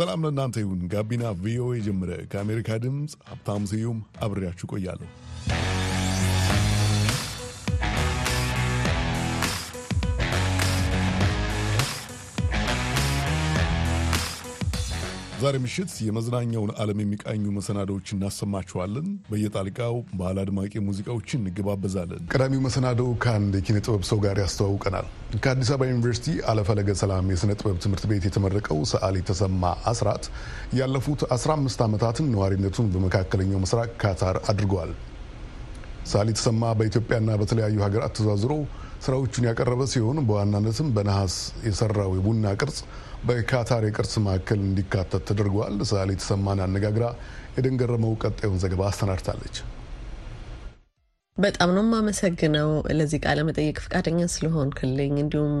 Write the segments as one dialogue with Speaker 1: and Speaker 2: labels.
Speaker 1: ሰላም ለእናንተ ይሁን። ጋቢና ቪኦኤ ጀምረ ከአሜሪካ ድምፅ ሀብታም ስዩም አብሬያችሁ ቆያለሁ። ዛሬ ምሽት የመዝናኛውን ዓለም የሚቃኙ መሰናዶዎች እናሰማችኋለን። በየጣልቃው ባህል አድማቂ ሙዚቃዎችን እንገባበዛለን። ቀዳሚው መሰናዶው ከአንድ የኪነ ጥበብ ሰው ጋር ያስተዋውቀናል። ከአዲስ አበባ ዩኒቨርሲቲ አለፈለገ ሰላም የሥነ ጥበብ ትምህርት ቤት የተመረቀው ሰዓሊ ተሰማ አስራት ያለፉት 15 ዓመታትን ነዋሪነቱን በመካከለኛው ምስራቅ ካታር አድርገዋል። ሰዓሊ ተሰማ በኢትዮጵያና በተለያዩ ሀገራት ተዘዋዝሮ ስራዎቹን ያቀረበ ሲሆን በዋናነትም በነሐስ የሰራው የቡና ቅርጽ በካታር የቅርስ ማዕከል እንዲካተት ተደርጓል። ሰዓሊ ተሰማን አነጋግራ የደንገረመው ቀጣዩን ዘገባ አሰናድታለች።
Speaker 2: በጣም ነው የማመሰግነው ለዚህ ቃለ መጠየቅ ፈቃደኛ ስለሆንክልኝ እንዲሁም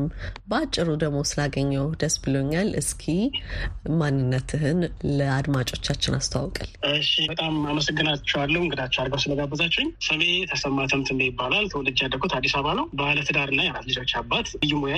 Speaker 2: በአጭሩ ደግሞ ስላገኘው ደስ ብሎኛል። እስኪ ማንነትህን ለአድማጮቻችን አስተዋውቅል።
Speaker 3: እሺ፣ በጣም አመሰግናችኋለሁ እንግዳችሁ አድርገው ስለጋበዛችሁኝ። ስሜ ተሰማ ተምትንቤ ይባላል። ተወልጄ ያደኩት አዲስ አበባ ነው። ባለ ትዳርና የአራት ልጆች አባት። ልዩ ሙያ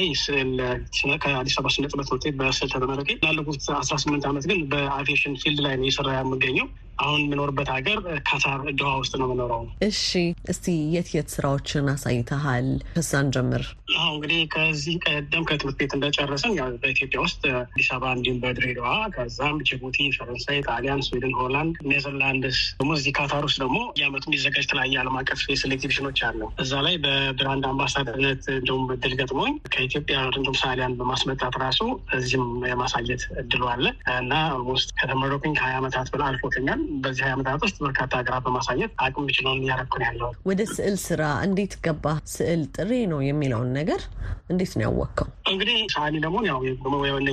Speaker 3: ከአዲስ አበባ ስነ ጥበብ ትምህርት ቤት በስዕል ተመርቄ ላለፉት አስራ ስምንት ዓመት ግን በ aviation field ላይ ነው እየሰራሁ የምገኘው። አሁን የምኖርበት ሀገር ካታር ዶሃ ውስጥ ነው የምኖረው።
Speaker 2: እሺ እስቲ የት የት ስራዎችን አሳይተሃል? ከዛን ጀምር።
Speaker 3: አሁ እንግዲህ ከዚህ ቀደም ከትምህርት ቤት እንደጨረስን ያው በኢትዮጵያ ውስጥ አዲስ አበባ እንዲሁም በድሬዳዋ ከዛም ጅቡቲ፣ ፈረንሳይ፣ ጣሊያን፣ ስዊድን፣ ሆላንድ፣ ኔዘርላንድስ ደግሞ እዚህ ካታር ውስጥ ደግሞ የአመቱ የሚዘጋጅ የተለያየ ዓለም አቀፍ የስዕል ኤግዚቢሽኖች አሉ። እዛ ላይ በ brand አምባሳደርነት እንዲሁም እድል ገጥሞኝ ከኢትዮጵያ እንዲሁም ሰዓሊያን በማስመጣት ራሱ እዚህም የማሳየት እድሉ አለ እና almost ከተመረኩኝ ከሀያ ዓመታት በላይ አልፎኛል። በዚህ ሀያ ዓመታት ውስጥ በርካታ ሀገራት በማሳየት አቅም የሚችለውን እያደረኩ ነው ያለው።
Speaker 2: ወደ ስዕል ስራ እንዴት ገባ? ስዕል ጥሬ ነው የሚለውን ነገር እንዴት ነው ያወቅከው?
Speaker 3: እንግዲህ ሰዓሊ ደግሞ ያው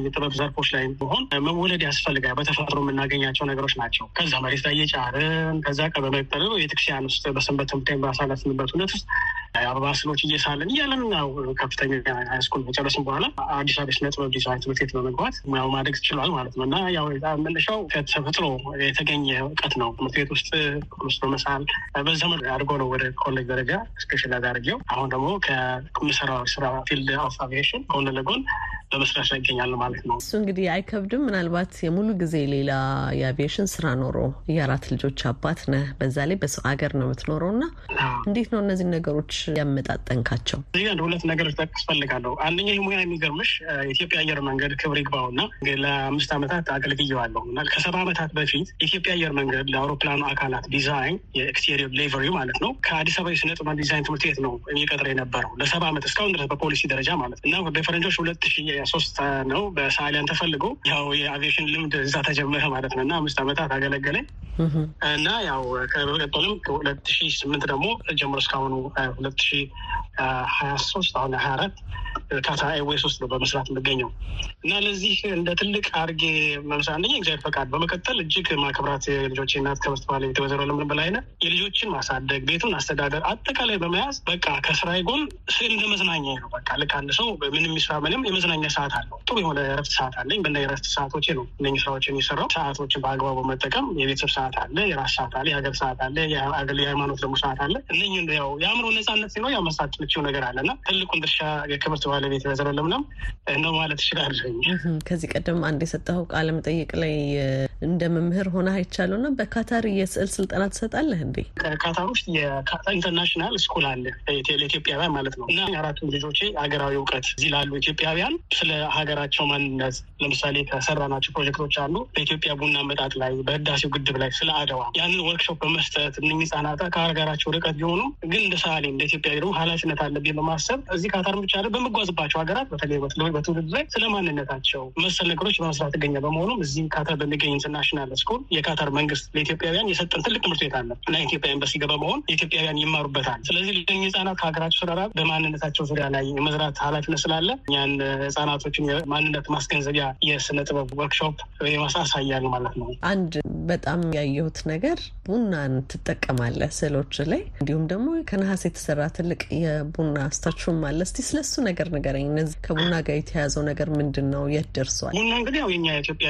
Speaker 3: ጥበብ ዘርፎች ላይ ሆን መወለድ ያስፈልጋል። በተፈጥሮ የምናገኛቸው ነገሮች ናቸው። ከዛ መሬት ላይ እየጫርን ከዛ ቀጥሎ ቤተክርስቲያን ውስጥ በሰንበት ትምህርት ባሳለፍንበት ሁነት ውስጥ አበባ ስሎች እየሳለን እያለን ያው ከፍተኛ high school መጨረስም በኋላ አዲስ አበባ ስነ ጥበብ ዲዛይን ትምህርት ቤት በመግባት ሙያው ማደግ ችሏል ማለት ነው እና ያው መነሻው ከተፈጥሮ የተገኘ እውቀት ነው። ትምህርት ቤት ውስጥ ውስጥ በመሳል በዘመን አድርጎ ነው ወደ ኮሌጅ ደረጃ specialize አድርጌው አሁን ደግሞ ከምሰራው ስራ field of aviation ጎን ለጎን በመስራት ላይ ይገኛል ማለት ነው።
Speaker 2: እሱ እንግዲህ አይከብድም። ምናልባት የሙሉ ጊዜ ሌላ የአቪዬሽን ስራ ኖሮ የአራት ልጆች አባት ነህ፣ በዛ ላይ በሰው ሀገር ነው የምትኖረው እና እንዴት ነው እነዚህ ነገሮች ያመጣጠንካቸው?
Speaker 3: እዚህ አንድ ሁለት ነገሮች መጥቀስ እፈልጋለሁ። አንደኛ ሙያ የሚገርምሽ የኢትዮጵያ አየር መንገድ ክብር ይግባው እና ለአምስት ዓመታት አገልግዬዋለሁ እና ከሰባ ዓመታት በፊት የኢትዮጵያ አየር መንገድ ለአውሮፕላኑ አካላት ዲዛይን የ exterior livery ማለት ነው። ከአዲስ አበባ የስነ ጥበብ ዲዛይን ትምህርት ቤት ነው እየቀጥረ የነበረው ለሰባ ዓመት እስካሁን ድረስ በፖሊሲ ደረጃ ማለት እና በፈረንጆች ሁለት ሺ ሶስት ነው በሰዓሊያን ተፈልጎ ያው የአቪዬሽን ልምድ እዛ ተጀመረ ማለት ነው። እና አምስት ዓመታት አገለገለኝ። እና ያው በመቀጠልም ከሁለት ሺ ስምንት ደግሞ ጀምሮ እስካሁኑ ሁለት ሺ ሀያ ሶስት አሁን ሀያ አራት ካታር ኤርዌይስ ውስጥ ነው በመስራት የምገኘው። እና ለዚህ እንደ ትልቅ አርጌ የማነሳው አንደኛ እግዚአብሔር ፈቃድ፣ በመቀጠል እጅግ የማከብራት የልጆች እናት ባለቤት ወይዘሮ ለምለም በላይነህ የልጆችን ማሳደግ ቤቱን አስተዳደር አጠቃላይ በመያዝ በቃ ከስራዬ ጎን ስዕል እንደ መዝናኛ ነው። በቃ ልክ አንድ ሰው ምንም የሚስራ ምንም የመዝናኛ ሰዓት አለው። ጥሩ የሆነ የረፍት ሰዓት አለኝ። በና የረፍት ሰዓቶቼ ነው እነ ስራዎችን የሚሰራው። ሰዓቶችን በአግባቡ መጠቀም የቤተሰብ ሰዓት አለ፣ የራስ ሰዓት አለ፣ የሀገር ሰዓት አለ፣ የሃይማኖት ደግሞ ሰዓት አለ። እነ ያው የአእምሮ ነጻነት ሲኖር ምቹ ነገር አለ እና ትልቁን ድርሻ የክብርት ባለቤት ወይዘሮ ለምለም ነው ማለት ይችላለኝ።
Speaker 2: ከዚህ ቀደም አንድ የሰጠኸው ቃለ መጠይቅ ላይ እንደ መምህር ሆነ አይቻለሁ እና በካታር የስዕል ስልጠና ትሰጣለህ እንዴ?
Speaker 3: ካታር ውስጥ የካታር international school አለ ለኢትዮጵያውያን ማለት ነው እና አራቱም ልጆቼ ሀገራዊ እውቀት እዚህ ላሉ ኢትዮጵያውያን ስለ ሀገራቸው ማንነት ለምሳሌ ከሰራናቸው ፕሮጀክቶች አሉ በኢትዮጵያ ቡና መጠጥ ላይ በህዳሴው ግድብ ላይ ስለ አድዋ ያንን ወርክሾፕ በመስጠት እነኝህ ህጻናት ከሀገራቸው ርቀት ቢሆኑ ግን እንደ ሰዓሊ እንደ ኢትዮጵያ ደግሞ ኃላፊነት አለብኝ በማሰብ እዚህ ካታር ብቻ በምጓዝባቸው ሀገራት በተለይ በትውልድ ላይ ስለ ማንነታቸው መሰል ነገሮች በመስራት ይገኛል። በመሆኑም እዚህ ካታር በሚገኝ ኢንተርናሽናል ስኩል የካታር መንግስት ለኢትዮጵያውያን የሰጠን ትልቅ ትምህርት ቤት አለ እና ኢትዮጵያ ኤምባሲ ገባ በመሆን የኢትዮጵያውያን ይማሩበታል። ስለዚህ ለኝ ህጻናት ከሀገራቸው ስራ በማንነታቸው ዙሪያ ላይ የመዝራት ኃላፊነት ስላለ እኛን ህጻናቶችን የማንነት ማስገንዘቢያ የስነ ጥበብ ወርክሾፕ የማሳሳያል ማለት ነው።
Speaker 2: አንድ በጣም ያየሁት ነገር ቡናን ትጠቀማለህ ስዕሎች ላይ እንዲሁም ደግሞ ከነሐስ የተሰራ ትልቅ የቡና ስታችሁም አለ። እስቲ ስለሱ ነገር ንገረኝ። እነዚህ ከቡና ጋር የተያዘው ነገር ምንድን ነው? የት ደርሷል?
Speaker 3: ቡና እንግዲህ ያው የኛ ኢትዮጵያ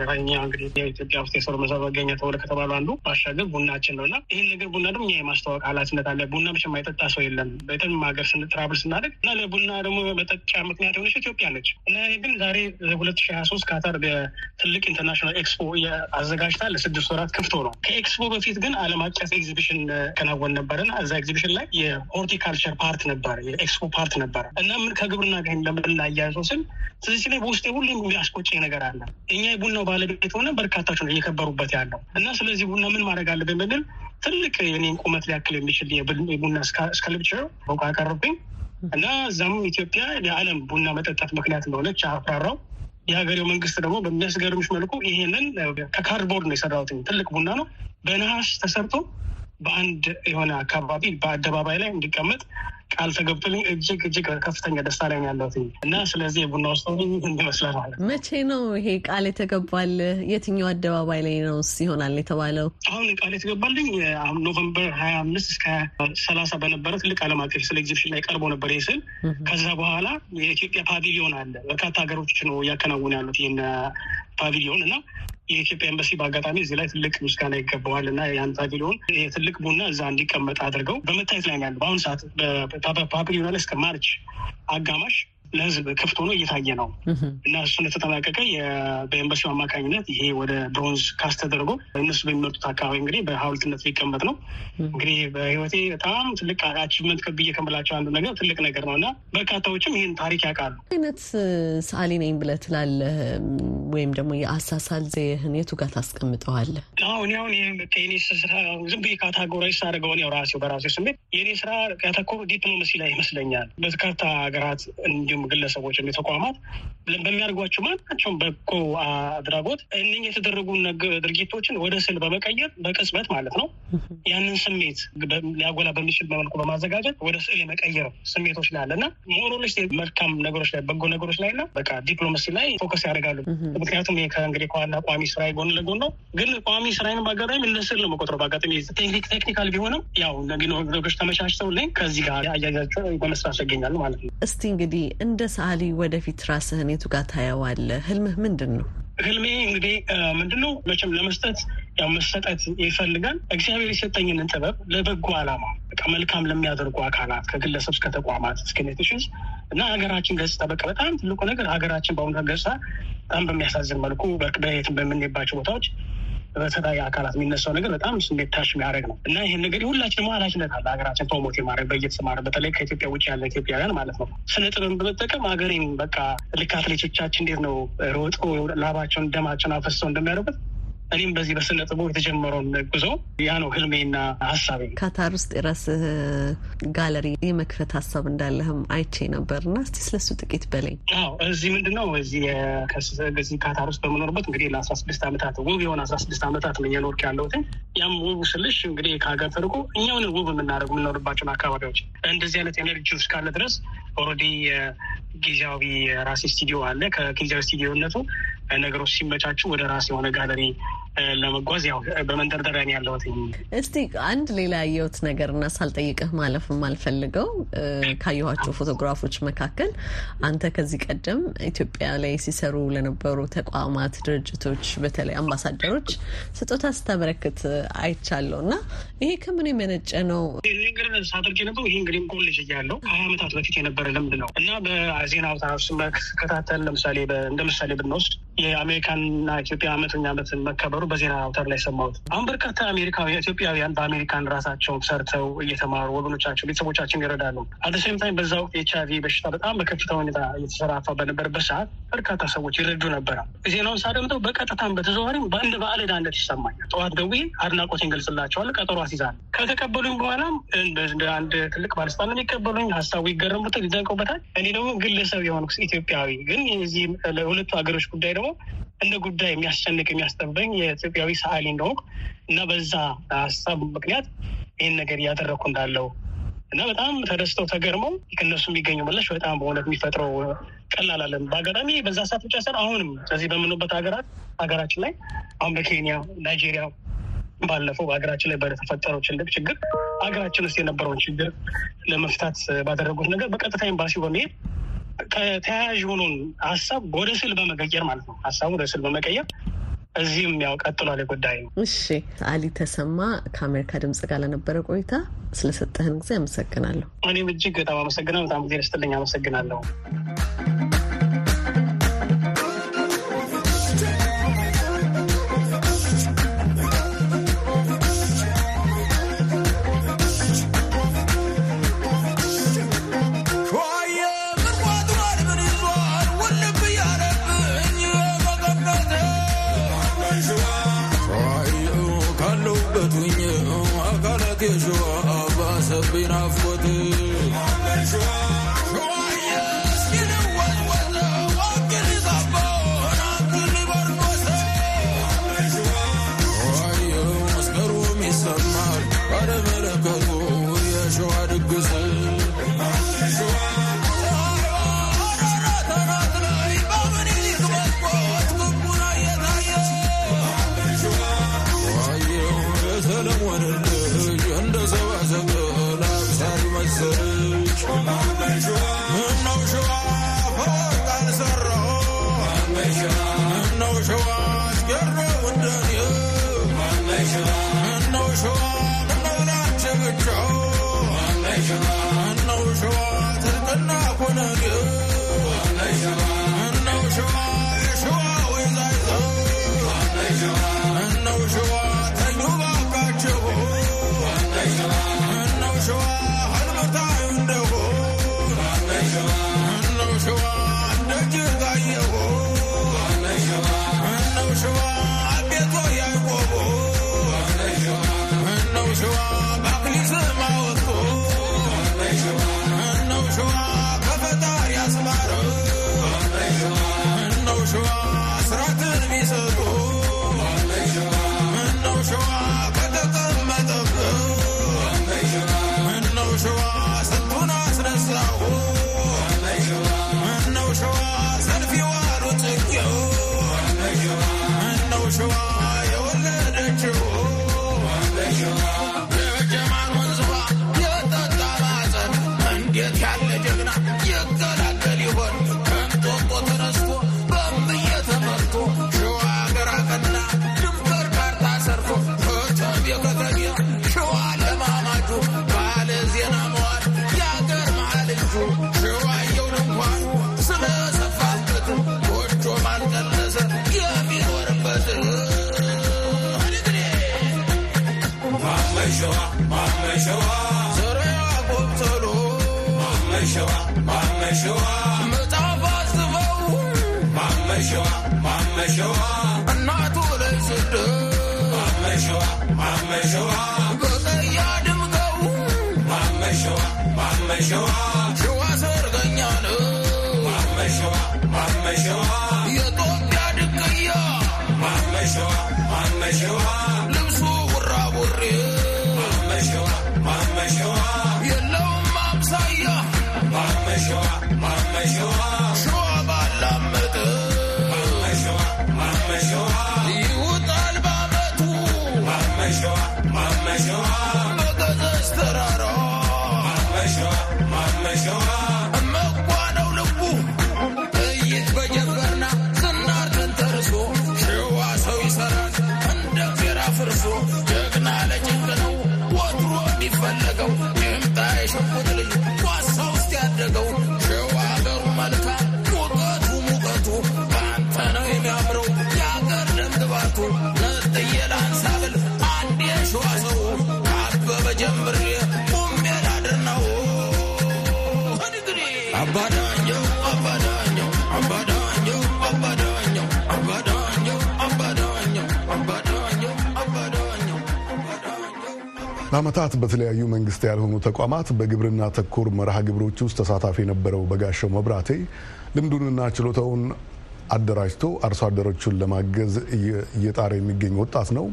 Speaker 3: በኛ እንግዲህ የኢትዮጵያ ውስጥ የሰሩ መሰብ መገኛ ተብሎ ከተባሉ አንዱ ባሻገር ቡናችን ነው እና ይህን ነገር ቡና ደግሞ እኛ የማስተዋወቅ ኃላፊነት አለ። ቡና ብቻ የማይጠጣ ሰው የለም። በየትም ሀገር ስንትራብል ስናደግ እና ለቡና ደግሞ መጠጫ ምክንያት የሆነች ኢትዮጵያ ነች እና ግን ዛሬ ሁለት ሺ ሀያ ሶስት ካታር ትልቅ ኢንተርናሽናል ኤክስፖ አዘጋጅታ ለስድስት ወራት ክፍቶ ነው። ከኤክስፖ በፊት ግን ዓለም አቀፍ ኤግዚቢሽን ከናወን ነበረና እዛ ኤግዚቢሽን ላይ የሆርቲካልቸር ፓርት ነበረ፣ የኤክስፖ ፓርት ነበረ እና ምን ከግብርና ጋር ለምን ላያያዘው ስል ስለዚህ ላይ በውስጤ ሁሉ የሚያስቆጨኝ ነገር አለ። እኛ የቡናው ባለቤት ሆነ በርካታች ነው እየከበሩበት ያለው እና ስለዚህ ቡና ምን ማድረግ አለብን ብንል ትልቅ የኔን ቁመት ሊያክል የሚችል የቡና ስካልፕቸር በቃ አቀረብኝ እና እዛም ኢትዮጵያ የዓለም ቡና መጠጣት ምክንያት እንደሆነች አፍራራው። የሀገሬው መንግስት ደግሞ በሚያስገርምሽ መልኩ ይሄንን ከካርድቦርድ ነው የሰራሁት። ትልቅ ቡና ነው በነሐስ ተሰርቶ በአንድ የሆነ አካባቢ በአደባባይ ላይ እንዲቀመጥ ቃል ተገብቶልኝ እጅግ እጅግ ከፍተኛ ደስታ ላይ ያለሁት እና ስለዚህ የቡና ውስጥ ይመስላል ማለት ነው።
Speaker 2: መቼ ነው ይሄ ቃል የተገባል? የትኛው አደባባይ ላይ ነው ይሆናል የተባለው?
Speaker 3: አሁን ቃል የተገባልኝ አሁን November ሀያ አምስት እስከ ሰላሳ በነበረ ትልቅ ዓለም አቀፍ ስለ ኤግዚቢሽን ላይ ቀርቦ ነበር ይህ ስል ከዛ በኋላ የኢትዮጵያ pavilion አለ። በርካታ ሀገሮች ነው እያከናወኑ ያሉት ይህን pavilion እና የኢትዮጵያ ኤምባሲ በአጋጣሚ እዚህ ላይ ትልቅ ምስጋና ይገባዋል እና ያን pavilion ትልቅ ቡና እዛ እንዲቀመጥ አድርገው በመታየት ላይ ያለ በአሁኑ ሰዓት pavilion ላይ እስከ March አጋማሽ ለሕዝብ ክፍት ሆኖ እየታየ ነው እና እሱ እንደተጠናቀቀ በኤምባሲው አማካኝነት ይሄ ወደ bronze cast ተደርጎ እነሱ በሚመጡት አካባቢ እንግዲህ በሐውልትነት ሊቀመጥ ነው። እንግዲህ በሕይወቴ በጣም ትልቅ achievement ከብዬ ከምላቸው አንዱ ነገር ትልቅ ነገር ነው እና በርካታዎችም ይህን ታሪክ ያውቃሉ።
Speaker 2: አይነት ሰዓሊ ነኝ ብለህ ትላለህ ወይም ደግሞ የአሳሳል ዘዬህን የቱ ጋር ታስቀምጠዋለህ?
Speaker 3: አሁን አሁን ከኔ ስራ ዝም ብዬ categorize ሳደርገው ያው ራሴው በራሴው ስሜት የኔ ስራ ያተኮሩ ዲፕሎማሲ ላይ ይመስለኛል። በርካታ ሀገራት እንዲሁም ግለሰቦች ተቋማት በሚያደርጓቸው ማናቸውም በጎ አድራጎት እነኝ የተደረጉ ድርጊቶችን ወደ ስዕል በመቀየር በቅጽበት ማለት ነው ያንን ስሜት ሊያጎላ በሚችል መልኩ በማዘጋጀት ወደ ስዕል የመቀየር ስሜቶች ላይ አለ እና ሞራሎች መልካም ነገሮች ላይ በጎ ነገሮች ላይ እና በቃ ዲፕሎማሲ ላይ focus ያደርጋሉ። ምክንያቱም ከእንግዲህ ከዋና ቋሚ ስራ ጎን ለጎን ነው። ግን ቋሚ ስራዬን በአጋጣሚ እንደ ስዕል ነው መቆጥረው። በአጋጣሚ technical ቢሆንም ያው ነገሮች ተመቻችተው ላይ ከዚህ ጋር አያያቸው በመስራት ይገኛሉ ማለት ነው።
Speaker 2: እስቲ እንግዲህ እንደ ሰዓሊ ወደፊት ራስህን የቱ ጋር ታየዋለህ? ህልምህ ምንድን ነው?
Speaker 3: ህልሜ እንግዲህ ምንድነው መቼም ለመስጠት ያው መሰጠት ይፈልጋል። እግዚአብሔር የሰጠኝንን ጥበብ ለበጎ ዓላማ በቃ መልካም ለሚያደርጉ አካላት ከግለሰብ እስከ ተቋማት እስከ nations እና ሀገራችን ገጽታ በቃ በጣም ትልቁ ነገር ሀገራችን በአሁኑ ገጽታ በጣም በሚያሳዝን መልኩ በየትም በምንሄባቸው ቦታዎች በተለያዩ አካላት የሚነሳው ነገር በጣም ስሜት ታሽ የሚያደርግ ነው። እና ይህን ነገር ሁላችን ደግሞ ኃላፊነት አለ። ሀገራችን ፕሮሞት የማድረግ በየተሰማረ በተለይ ከኢትዮጵያ ውጭ ያለ ኢትዮጵያውያን ማለት ነው። ስነ ጥበብን በመጠቀም ሀገሬን በቃ ልክ አትሌቶቻችን እንዴት ነው ሮጦ ላባቸውን ደማቸውን አፈሰው እንደሚያደርጉት እኔም በዚህ በስነ ጥበቡ የተጀመረውን ጉዞ ያ ነው ህልሜና ሀሳቤ።
Speaker 2: ካታር ውስጥ የራስህ ጋለሪ የመክፈት ሀሳብ እንዳለህም አይቼ ነበር እና እስቲ ስለሱ ጥቂት በለኝ።
Speaker 3: አዎ እዚህ ምንድን ነው ካታር ውስጥ በምኖርበት እንግዲህ ለአስራ ስድስት ዓመታት ውብ የሆነ አስራ ስድስት ዓመታት ነው እየኖርክ ያለሁትን ያም ውብ ስልሽ እንግዲህ ከሀገር ተርቆ እኛውን ውብ የምናደርጉ የምንኖርባቸውን አካባቢዎች እንደዚህ አይነት energy ውስጥ ካለ ድረስ already ጊዜያዊ ራሴ ስቱዲዮ አለ። ከጊዜያዊ ስቱዲዮነቱ ነገሮች ሲመቻቹ ወደ ራሴ የሆነ ጋለሪ ለመጓዝ ያው በመንደርደሪያ ነው ያለሁት።
Speaker 2: እስቲ አንድ ሌላ ያየሁት ነገር እና ሳልጠይቅህ ማለፍ የማልፈልገው ካየኋቸው ፎቶግራፎች መካከል አንተ ከዚህ ቀደም ኢትዮጵያ ላይ ሲሰሩ ለነበሩ ተቋማት፣ ድርጅቶች በተለይ አምባሳደሮች ስጦታ ስታበረክት አይቻለሁ እና ይሄ ከምን የመነጨ ነው?
Speaker 3: ነገር ሳደርግ የነበረው ይህ እንግዲህ ኮሌጅ እያለሁ ከሀያ ዓመታት በፊት የነበረ ልምድ ነው እና በዜና አውታሮች ስከታተል ለምሳሌ እንደ ምሳሌ ብንወስድ የአሜሪካንና ኢትዮጵያ አመተኛ ዓመት መከበሩ በዜና አውታር ላይ ሰማሁት። አሁን በርካታ አሜሪካዊ ኢትዮጵያውያን በአሜሪካን ራሳቸውን ሰርተው እየተማሩ ወገኖቻቸው፣ ቤተሰቦቻችን ይረዳሉ። አደሴም ታይም በዛ ወቅት ኤች አይቪ በሽታ በጣም በከፍታ ሁኔታ እየተሰራፋ በነበረበት ሰዓት በርካታ ሰዎች ይረዱ ነበረ። ዜናውን ሳደምጠው በቀጥታም በተዘዋሪም በአንድ በዓል ዕዳነት ይሰማኛል። ጠዋት ደውዬ አድናቆቴን ገልጽላቸዋለሁ። ቀጠሮ አስይዛለሁ። ከተቀበሉኝ በኋላም እንደ አንድ ትልቅ ባለስልጣን የሚቀበሉኝ ሀሳቡ ይገረሙበታል፣ ይዘንቀውበታል። እኔ ደግሞ ግለሰብ የሆንኩ ኢትዮጵያዊ ግን የዚህ ለሁለቱ ሀገሮች ጉዳይ ደግሞ እንደ ጉዳይ የሚያስጨንቅ የሚያስጠበኝ የኢትዮጵያዊ ሰዓሊ እንደሆንኩ እና በዛ ሀሳብ ምክንያት ይህን ነገር እያደረግኩ እንዳለው እና በጣም ተደስተው ተገርመው ከእነሱ የሚገኙ ምላሽ በጣም በእውነት የሚፈጥረው ቀላል አለን። በአጋጣሚ በዛ ሰዓት ብቻ ሳይሆን አሁንም ስለዚህ በምንበት ሀገራት ሀገራችን ላይ አሁን በኬንያ፣ ናይጄሪያ
Speaker 4: ባለፈው በሀገራችን ላይ በተፈጠረው ትልቅ ችግር ሀገራችን ውስጥ የነበረውን ችግር ለመፍታት ባደረጉት ነገር በቀጥታ ኤምባሲው በመሄድ ከተያያዥ የሆነውን ሀሳብ ወደ ስዕል በመቀየር ማለት ነው ሀሳቡ ወደ ስዕል በመቀየር እዚህም ያው ቀጥሏል ጉዳይ ነው።
Speaker 2: እሺ አሊ ተሰማ ከአሜሪካ ድምጽ ጋር ለነበረ ቆይታ ስለሰጠህን ጊዜ አመሰግናለሁ።
Speaker 4: እኔም እጅግ በጣም አመሰግናለሁ። በጣም ጊዜ ስትልኝ አመሰግናለሁ። እናቱ ላይ ስደት በቀያ ድምቀው ሸዋ ሰርገኛ ነው የጦቢያ ድቅያ
Speaker 1: ለዓመታት በተለያዩ መንግስት ያልሆኑ ተቋማት በግብርና ተኮር መርሃ ግብሮች ውስጥ ተሳታፊ የነበረው በጋሻው መብራቴ ልምዱንና ችሎታውን አደራጅቶ አርሶ አደሮቹን ለማገዝ እየጣረ የሚገኝ ወጣት ነው።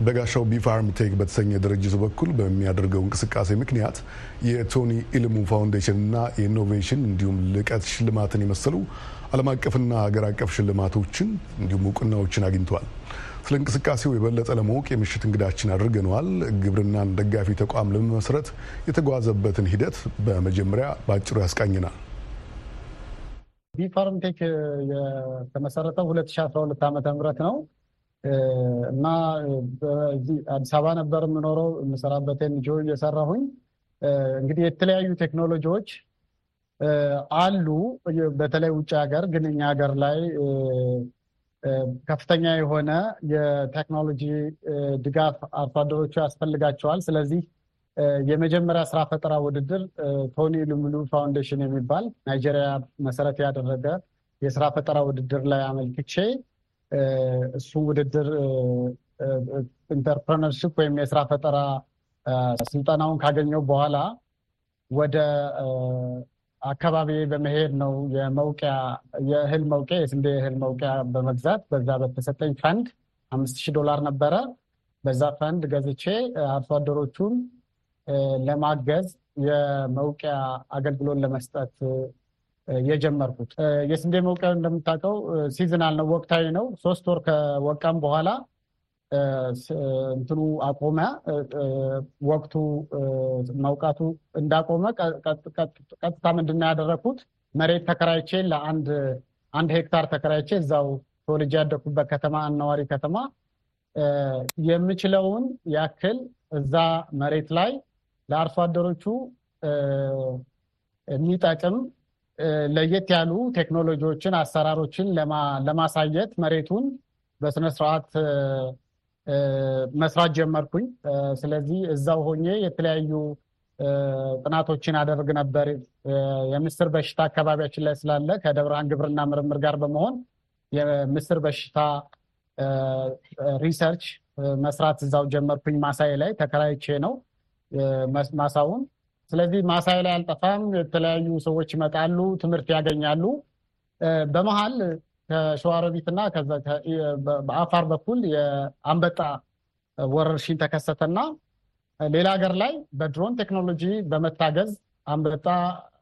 Speaker 1: በጋሻው ቢፋርም ቴክ በተሰኘ ድርጅት በኩል በሚያደርገው እንቅስቃሴ ምክንያት የቶኒ ኤሉሜሉ ፋውንዴሽንና የ innovation እንዲሁም ልቀት ሽልማትን የመሰሉ ዓለም አቀፍና ሀገር አቀፍ ሽልማቶችን እንዲሁም እውቅናዎችን አግኝተዋል። ስለ እንቅስቃሴው የበለጠ ለማወቅ የምሽት እንግዳችን አድርገነዋል። ግብርናን ደጋፊ ተቋም ለመመስረት የተጓዘበትን ሂደት በመጀመሪያ በአጭሩ ያስቃኝናል።
Speaker 5: ቢፋርምቴክ የተመሰረተው 2012 ዓመተ ምህረት ነው እና አዲስ አበባ ነበር የምኖረው የምሰራበት NGO እየሰራሁኝ እንግዲህ የተለያዩ ቴክኖሎጂዎች አሉ። በተለይ ውጭ ሀገር ግን እኛ ሀገር ላይ ከፍተኛ የሆነ የቴክኖሎጂ ድጋፍ አርሶ አደሮቹ ያስፈልጋቸዋል። ስለዚህ የመጀመሪያ ስራ ፈጠራ ውድድር ቶኒ ኤሉሜሉ ፋውንዴሽን የሚባል ናይጄሪያ መሰረት ያደረገ የስራ ፈጠራ ውድድር ላይ አመልክቼ እሱ ውድድር entrepreneurship ወይም የስራ ፈጠራ ስልጠናውን ካገኘው በኋላ ወደ አካባቢ በመሄድ ነው የመውቂያ የእህል መውቂያ የስንዴ እህል መውቂያ በመግዛት በዛ በተሰጠኝ ፈንድ አምስት ሺህ ዶላር ነበረ። በዛ ፈንድ ገዝቼ አርሶ አደሮቹን ለማገዝ የመውቂያ አገልግሎት ለመስጠት የጀመርኩት። የስንዴ መውቂያ እንደምታውቀው seasonal ነው፣ ወቅታዊ ነው። ሶስት ወር ከወቃሁ በኋላ እንትኑ አቆመ። ወቅቱ መውቃቱ እንዳቆመ ቀጥታ ምንድን ነው ያደረግኩት? መሬት ተከራይቼ ለአንድ አንድ ሄክታር ተከራይቼ እዛው ተወልጄ ያደኩበት ከተማ አነዋሪ ከተማ የምችለውን ያክል እዛ መሬት ላይ ለአርሶ አደሮቹ የሚጠቅም ለየት ያሉ ቴክኖሎጂዎችን፣ አሰራሮችን ለማሳየት መሬቱን በስነስርዓት መስራት ጀመርኩኝ። ስለዚህ እዛው ሆኜ የተለያዩ ጥናቶችን አደርግ ነበር። የምስር በሽታ አካባቢያችን ላይ ስላለ ከደብረ ግብርና ምርምር ጋር በመሆን የምስር በሽታ research መስራት እዛው ጀመርኩኝ። ማሳዬ ላይ ተከራይቼ ነው ማሳውን። ስለዚህ ማሳዬ ላይ አልጠፋም። የተለያዩ ሰዎች ይመጣሉ፣ ትምህርት ያገኛሉ። በመሀል ከሸዋሮቢትና በአፋር በኩል የአንበጣ ወረርሽኝ ተከሰተና ሌላ ሀገር ላይ በድሮን ቴክኖሎጂ በመታገዝ አንበጣ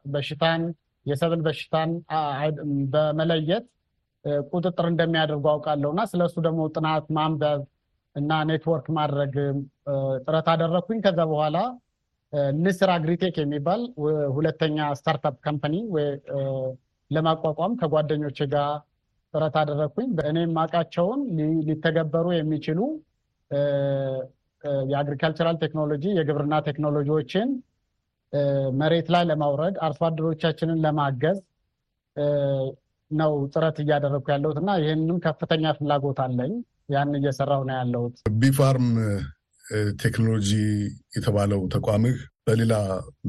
Speaker 5: በሽታን የሰብል በሽታን በመለየት ቁጥጥር እንደሚያደርጉ አውቃለሁ እና ስለሱ ደግሞ ጥናት ማንበብ እና ኔትወርክ ማድረግ ጥረት አደረግኩኝ። ከዛ በኋላ ንስር አግሪቴክ የሚባል ሁለተኛ startup company ለማቋቋም ከጓደኞች ጋር ጥረት አደረግኩኝ። እኔ የማውቃቸውን ሊተገበሩ የሚችሉ የ agricultural technology የግብርና ቴክኖሎጂዎችን መሬት ላይ ለማውረድ አርሶ አደሮቻችንን ለማገዝ ነው ጥረት እያደረግኩ ያለሁት እና ይህንም ከፍተኛ ፍላጎት አለኝ። ያን እየሰራሁ ነው ያለሁት።
Speaker 1: ቢፋርም ቴክኖሎጂ የተባለው ተቋምህ በሌላ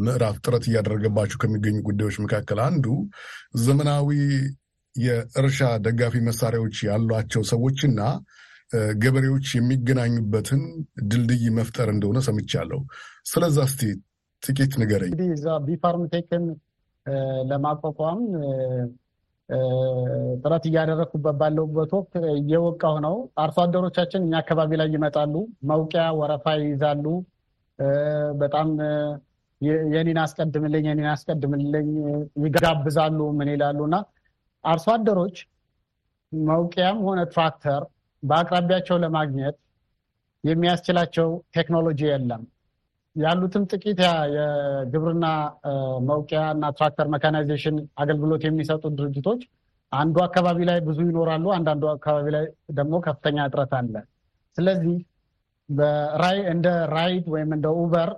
Speaker 1: ምዕራፍ ጥረት እያደረገባቸው ከሚገኙ ጉዳዮች መካከል አንዱ ዘመናዊ የእርሻ ደጋፊ መሳሪያዎች ያሏቸው ሰዎችና ገበሬዎች የሚገናኙበትን ድልድይ መፍጠር እንደሆነ ሰምቻለሁ። ስለዛ እስቲ ጥቂት ንገረኝ።
Speaker 5: እዛ ቢፋርም ቴክን ለማቋቋም ጥረት እያደረግኩበት ባለሁበት ወቅት እየወቃሁ ነው። አርሶ አደሮቻችን እኛ አካባቢ ላይ ይመጣሉ፣ መውቂያ ወረፋ ይይዛሉ። በጣም የኔን አስቀድምልኝ፣ የኔን አስቀድምልኝ ይጋብዛሉ። ምን ይላሉ እና አርሶ አደሮች መውቂያም ሆነ ትራክተር በአቅራቢያቸው ለማግኘት የሚያስችላቸው ቴክኖሎጂ የለም። ያሉትም ጥቂት የግብርና መውቂያ እና ትራክተር መካናይዜሽን አገልግሎት የሚሰጡ ድርጅቶች አንዱ አካባቢ ላይ ብዙ ይኖራሉ፣ አንዳንዱ አካባቢ ላይ ደግሞ ከፍተኛ እጥረት አለ። ስለዚህ እንደ ራይድ ወይም እንደ ኡበር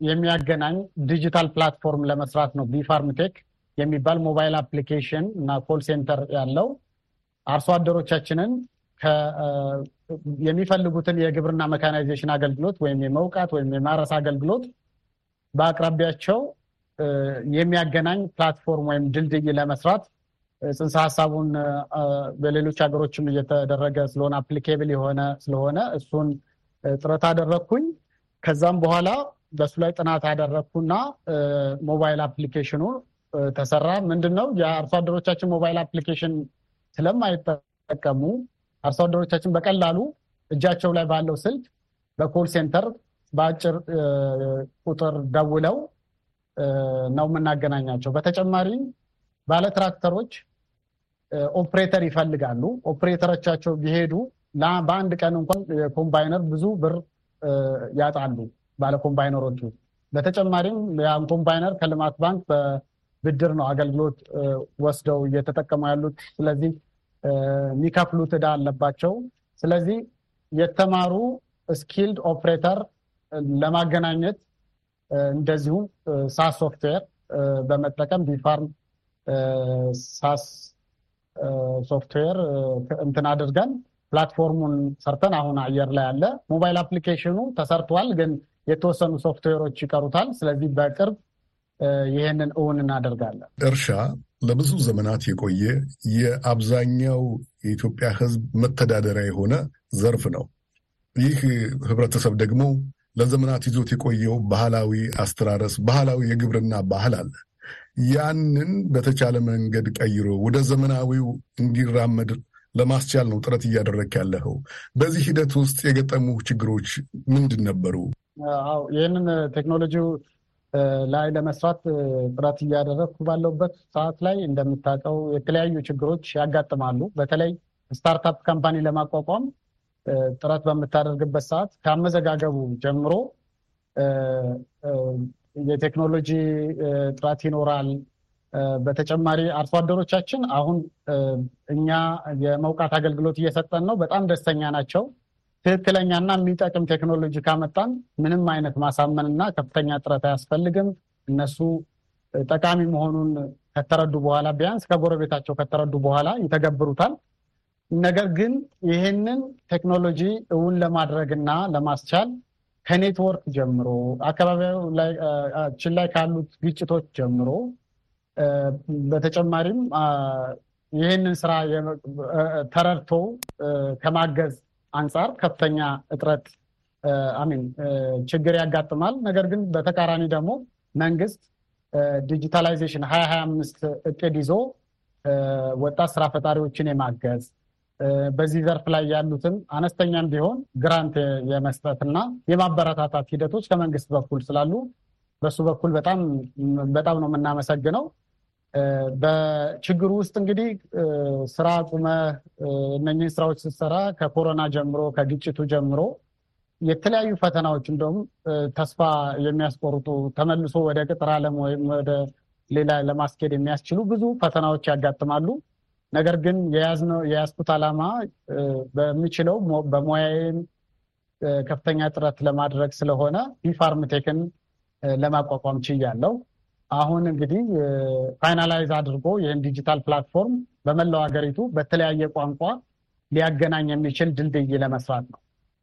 Speaker 5: የሚያገናኝ digital platform ለመስራት ነው ቢፋርምቴክ የሚባል mobile application እና call center ያለው አርሶ አደሮቻችንን የሚፈልጉትን የግብርና mechanization አገልግሎት ወይም የመውቃት ወይም የማረስ አገልግሎት በአቅራቢያቸው የሚያገናኝ platform ወይም ድልድይ ለመስራት ጽንሰ ሀሳቡን በሌሎች ሀገሮችም እየተደረገ ስለሆነ applicable የሆነ ስለሆነ እሱን ጥረት አደረግኩኝ። ከዛም በኋላ በሱ ላይ ጥናት አደረግኩና mobile application ኑ ተሰራ። ምንድን ነው የአርሶ አደሮቻችን mobile application ስለማይጠቀሙ አርሶ አደሮቻችን በቀላሉ እጃቸው ላይ ባለው ስልክ በ call center በአጭር ቁጥር ደውለው ነው የምናገናኛቸው። በተጨማሪም ባለትራክተሮች ኦፕሬተር ይፈልጋሉ። ኦፕሬተሮቻቸው ቢሄዱ በአንድ ቀን እንኳን የኮምባይነር ብዙ ብር ያጣሉ ባለ ኮምባይነሮቹ። በተጨማሪም ያን ኮምባይነር ከልማት ባንክ በብድር ነው አገልግሎት ወስደው እየተጠቀሙ ያሉት። ስለዚህ የሚከፍሉት ዕዳ አለባቸው። ስለዚህ የተማሩ skilled operator ለማገናኘት እንደዚሁም SaaS software በመጠቀም ቢፋርም SaaS software እንትን አድርገን platform ኡን ሰርተን አሁን አየር ላይ ያለ mobile application ኑ ተሰርቷል፣ ግን የተወሰኑ ሶፍትዌሮች ይቀሩታል። ስለዚህ በቅርብ ይህንን እውን እናደርጋለን።
Speaker 1: እርሻ ለብዙ ዘመናት የቆየ የአብዛኛው የኢትዮጵያ ሕዝብ መተዳደሪያ የሆነ ዘርፍ ነው። ይህ ህብረተሰብ ደግሞ ለዘመናት ይዞት የቆየው ባህላዊ አስተራረስ፣ ባህላዊ የግብርና ባህል አለ። ያንን በተቻለ መንገድ ቀይሮ ወደ ዘመናዊው እንዲራመድ ለማስቻል ነው ጥረት እያደረግ ያለኸው። በዚህ ሂደት ውስጥ የገጠሙ ችግሮች ምንድን ነበሩ?
Speaker 5: አዎ ይህንን ቴክኖሎጂው ላይ ለመስራት ጥረት እያደረግኩ ባለሁበት ሰዓት ላይ እንደምታውቀው የተለያዩ ችግሮች ያጋጥማሉ። በተለይ startup company ለማቋቋም ጥረት በምታደርግበት ሰዓት ከአመዘጋገቡ ጀምሮ የቴክኖሎጂ እጥረት ይኖራል። በተጨማሪ አርሶ አደሮቻችን አሁን እኛ የመውቃት አገልግሎት እየሰጠን ነው። በጣም ደስተኛ ናቸው። ትክክለኛና የሚጠቅም ቴክኖሎጂ ካመጣን ምንም አይነት ማሳመንና ከፍተኛ ጥረት አያስፈልግም። እነሱ ጠቃሚ መሆኑን ከተረዱ በኋላ ቢያንስ ከጎረቤታቸው ከተረዱ በኋላ ይተገብሩታል። ነገር ግን ይህንን ቴክኖሎጂ እውን ለማድረግና ለማስቻል ከኔትወርክ ጀምሮ አካባቢያችን ላይ ካሉት ግጭቶች ጀምሮ በተጨማሪም ይህንን ስራ ተረድቶ ከማገዝ አንጻር ከፍተኛ እጥረት አሚን ችግር ያጋጥማል። ነገር ግን በተቃራኒ ደግሞ መንግስት digitalization ሀያ ሀያ አምስት እቅድ ይዞ ወጣት ስራ ፈጣሪዎችን የማገዝ በዚህ ዘርፍ ላይ ያሉትን አነስተኛም ቢሆን grant የመስጠትና የማበረታታት ሂደቶች ከመንግስት በኩል ስላሉ በሱ በኩል በጣም በጣም ነው የምናመሰግነው። በችግሩ ውስጥ እንግዲህ ስራ ቁመህ እነኝህን ስራዎች ስትሰራ ከኮሮና ጀምሮ ከግጭቱ ጀምሮ የተለያዩ ፈተናዎች እንደውም ተስፋ የሚያስቆርጡ ተመልሶ ወደ ቅጥር ዓለም ወይም ወደ ሌላ ለማስኬድ የሚያስችሉ ብዙ ፈተናዎች ያጋጥማሉ። ነገር ግን የያዝኩት ዓላማ በሚችለው በሙያዬም ከፍተኛ ጥረት ለማድረግ ስለሆነ ቢፋርምቴክን ለማቋቋም ችያለሁ። አሁን እንግዲህ finalize አድርጎ ይህን digital platform በመላው ሀገሪቱ በተለያየ ቋንቋ ሊያገናኝ የሚችል ድልድይ ለመስራት ነው።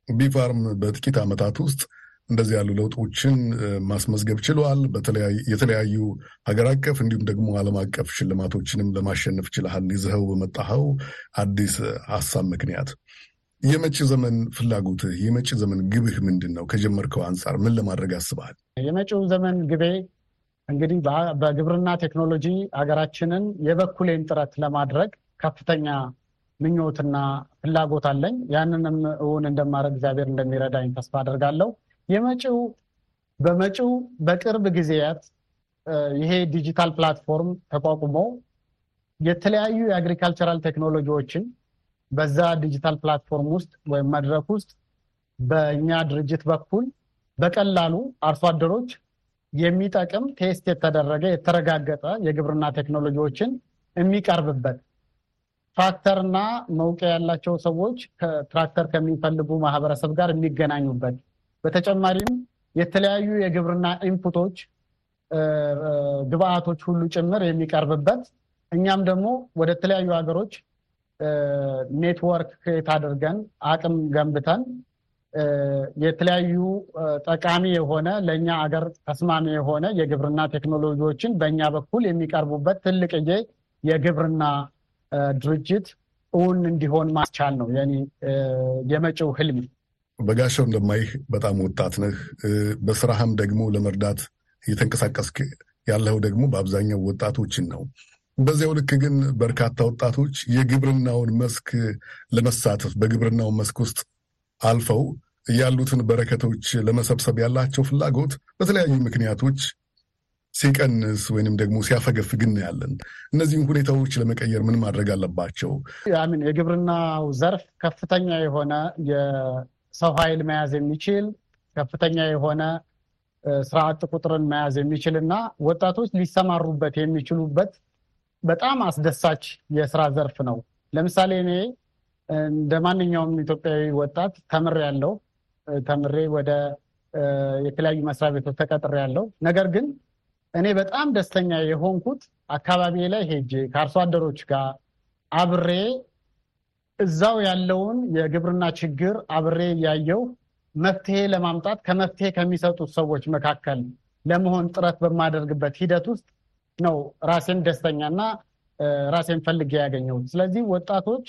Speaker 1: ቢፋርም በጥቂት ዓመታት ውስጥ እንደዚህ ያሉ ለውጦችን ማስመዝገብ ችሏል። የተለያዩ ሀገር አቀፍ እንዲሁም ደግሞ ዓለም አቀፍ ሽልማቶችንም ለማሸነፍ ችለሃል። ይዘኸው በመጣኸው አዲስ ሀሳብ ምክንያት የመጪ ዘመን ፍላጎትህ፣ የመጪ ዘመን ግብህ ምንድን ነው? ከጀመርከው አንጻር ምን ለማድረግ አስበሃል?
Speaker 5: የመጪው ዘመን ግቤ እንግዲህ በግብርና ቴክኖሎጂ ሀገራችንን የበኩሌን ጥረት ለማድረግ ከፍተኛ ምኞትና ፍላጎት አለኝ። ያንንም እውን እንደማድረግ እግዚአብሔር እንደሚረዳኝ ተስፋ አደርጋለሁ። የመጪው በመጪው በቅርብ ጊዜያት ይሄ digital platform ተቋቁሞ የተለያዩ የ agricultural ቴክኖሎጂዎችን በዛ digital platform ውስጥ ወይም መድረክ ውስጥ በእኛ ድርጅት በኩል በቀላሉ አርሶ አደሮች የሚጠቅም test የተደረገ የተረጋገጠ የግብርና ቴክኖሎጂዎችን የሚቀርብበት ትራክተርና መውቂያ ያላቸው ሰዎች ትራክተር ከሚፈልጉ ማህበረሰብ ጋር የሚገናኙበት በተጨማሪም የተለያዩ የግብርና input ኦች ግብአቶች ሁሉ ጭምር የሚቀርብበት እኛም ደግሞ ወደ ተለያዩ ሀገሮች network create አድርገን አቅም ገንብተን የተለያዩ ጠቃሚ የሆነ ለእኛ አገር ተስማሚ የሆነ የግብርና ቴክኖሎጂዎችን በእኛ በኩል የሚቀርቡበት ትልቅዬ የግብርና ድርጅት እውን እንዲሆን ማስቻል ነው የኔ የመጪው ህልም።
Speaker 1: በጋሻው እንደማይህ በጣም ወጣት ነህ። በስራህም ደግሞ ለመርዳት እየተንቀሳቀስክ ያለው ደግሞ በአብዛኛው ወጣቶችን ነው። በዚያው ልክ ግን በርካታ ወጣቶች የግብርናውን መስክ ለመሳተፍ በግብርናው መስክ ውስጥ አልፈው ያሉትን በረከቶች ለመሰብሰብ ያላቸው ፍላጎት በተለያዩ ምክንያቶች ሲቀንስ ወይንም ደግሞ ሲያፈገፍግ እናያለን። እነዚህም ሁኔታዎች ለመቀየር ምን ማድረግ አለባቸው?
Speaker 5: ምን የግብርናው ዘርፍ ከፍተኛ የሆነ የሰው ኃይል መያዝ የሚችል ከፍተኛ የሆነ ስራ አጥ ቁጥርን መያዝ የሚችል እና ወጣቶች ሊሰማሩበት የሚችሉበት በጣም አስደሳች የስራ ዘርፍ ነው። ለምሳሌ እኔ እንደ ማንኛውም ኢትዮጵያዊ ወጣት ተምሬ ያለው ተምሬ ወደ የተለያዩ መስሪያ ቤቶች ተቀጥሬ ያለው ነገር ግን እኔ በጣም ደስተኛ የሆንኩት አካባቢ ላይ ሄጄ ከአርሶ አደሮች ጋር አብሬ እዛው ያለውን የግብርና ችግር አብሬ እያየው መፍትሄ ለማምጣት ከመፍትሄ ከሚሰጡት ሰዎች መካከል ለመሆን ጥረት በማደርግበት ሂደት ውስጥ ነው ራሴን ደስተኛና ራሴን ፈልጌ ያገኘሁት። ስለዚህ ወጣቶች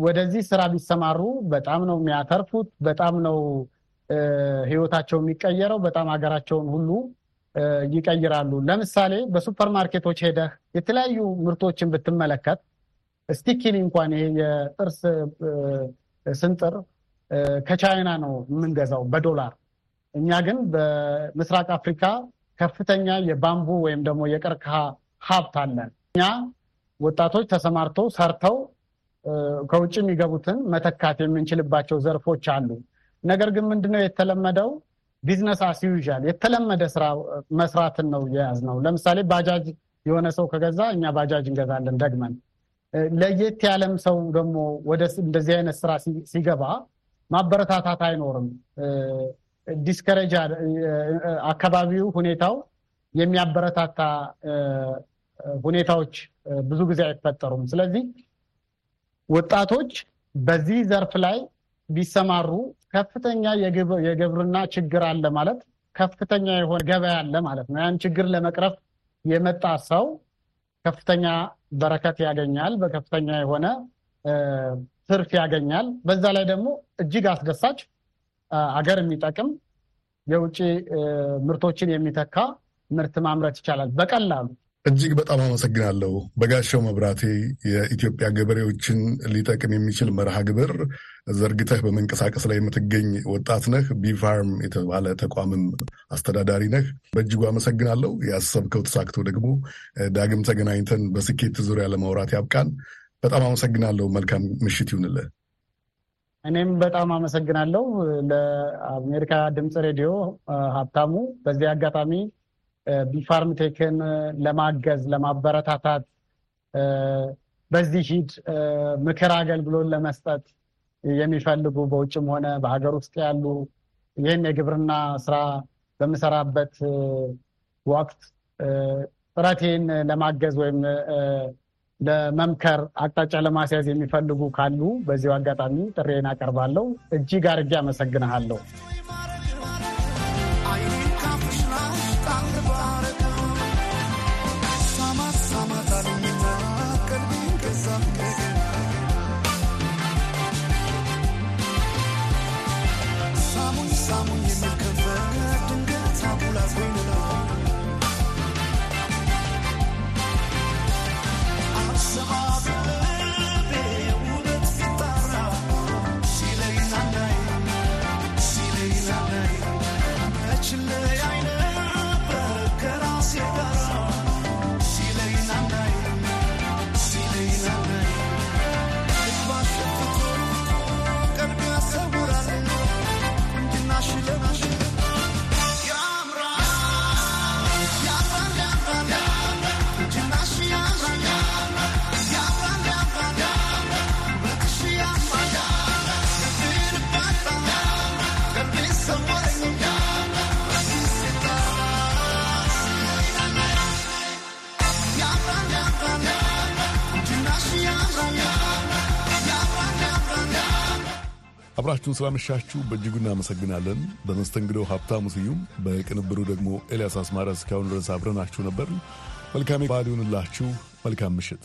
Speaker 5: ወደዚህ ስራ ቢሰማሩ በጣም ነው የሚያተርፉት። በጣም ነው ህይወታቸው የሚቀየረው። በጣም ሀገራቸውን ሁሉ ይቀይራሉ። ለምሳሌ በሱፐር ማርኬቶች ሄደህ የተለያዩ ምርቶችን ብትመለከት ስቲኪኒ እንኳን ይሄ የጥርስ ስንጥር ከቻይና ነው የምንገዛው በዶላር። እኛ ግን በምስራቅ አፍሪካ ከፍተኛ የባምቡ ወይም ደግሞ የቀርከሃ ሀብት አለን። እኛ ወጣቶች ተሰማርተው ሰርተው ከውጭ የሚገቡትን መተካት የምንችልባቸው ዘርፎች አሉ። ነገር ግን ምንድነው የተለመደው business as usual የተለመደ ስራ መስራትን ነው የያዝነው። ለምሳሌ ባጃጅ የሆነ ሰው ከገዛ እኛ ባጃጅ እንገዛለን ደግመን። ለየት ያለም ሰው ደግሞ ወደ እንደዚህ አይነት ስራ ሲገባ ማበረታታት አይኖርም። discourage አካባቢው ሁኔታው የሚያበረታታ ሁኔታዎች ብዙ ጊዜ አይፈጠሩም። ስለዚህ ወጣቶች በዚህ ዘርፍ ላይ ቢሰማሩ ከፍተኛ የግብርና ችግር አለ ማለት ከፍተኛ የሆነ ገበያ አለ ማለት ነው። ያን ችግር ለመቅረፍ የመጣ ሰው ከፍተኛ በረከት ያገኛል፣ በከፍተኛ የሆነ ትርፍ ያገኛል። በዛ ላይ ደግሞ እጅግ አስደሳች አገር የሚጠቅም የውጭ ምርቶችን የሚተካ ምርት ማምረት ይቻላል በቀላሉ።
Speaker 1: እጅግ በጣም አመሰግናለሁ። በጋሻው መብራቴ የኢትዮጵያ ገበሬዎችን ሊጠቅም የሚችል መርሃ ግብር ዘርግተህ በመንቀሳቀስ ላይ የምትገኝ ወጣት ነህ። ቢፋርም የተባለ ተቋምም አስተዳዳሪ ነህ። በእጅጉ አመሰግናለሁ። ያሰብከው ተሳክቶ ደግሞ ዳግም ተገናኝተን በስኬት ዙሪያ ለማውራት ያብቃን። በጣም አመሰግናለሁ። መልካም ምሽት ይሁንልህ።
Speaker 5: እኔም በጣም አመሰግናለሁ ለአሜሪካ ድምፅ ሬዲዮ ሀብታሙ በዚህ አጋጣሚ ቢፋርም ቴክን ለማገዝ ለማበረታታት በዚህ ሂድ ምክር አገልግሎት ለመስጠት የሚፈልጉ በውጭም ሆነ በሀገር ውስጥ ያሉ ይህን የግብርና ስራ በምሰራበት ወቅት ጥረቴን ለማገዝ ወይም ለመምከር አቅጣጫ ለማስያዝ የሚፈልጉ ካሉ በዚሁ አጋጣሚ ጥሬን አቀርባለሁ። እጅግ አድርጌ አመሰግንሃለሁ።
Speaker 1: አብራችሁን ስላመሻችሁ በእጅጉ እናመሰግናለን። በመስተንግዶው ሀብታሙ ስዩም፣ በቅንብሩ ደግሞ ኤልያስ አስማረ እስካሁን ድረስ አብረናችሁ ነበር። መልካም በዓል ይሁንላችሁ። መልካም ምሽት።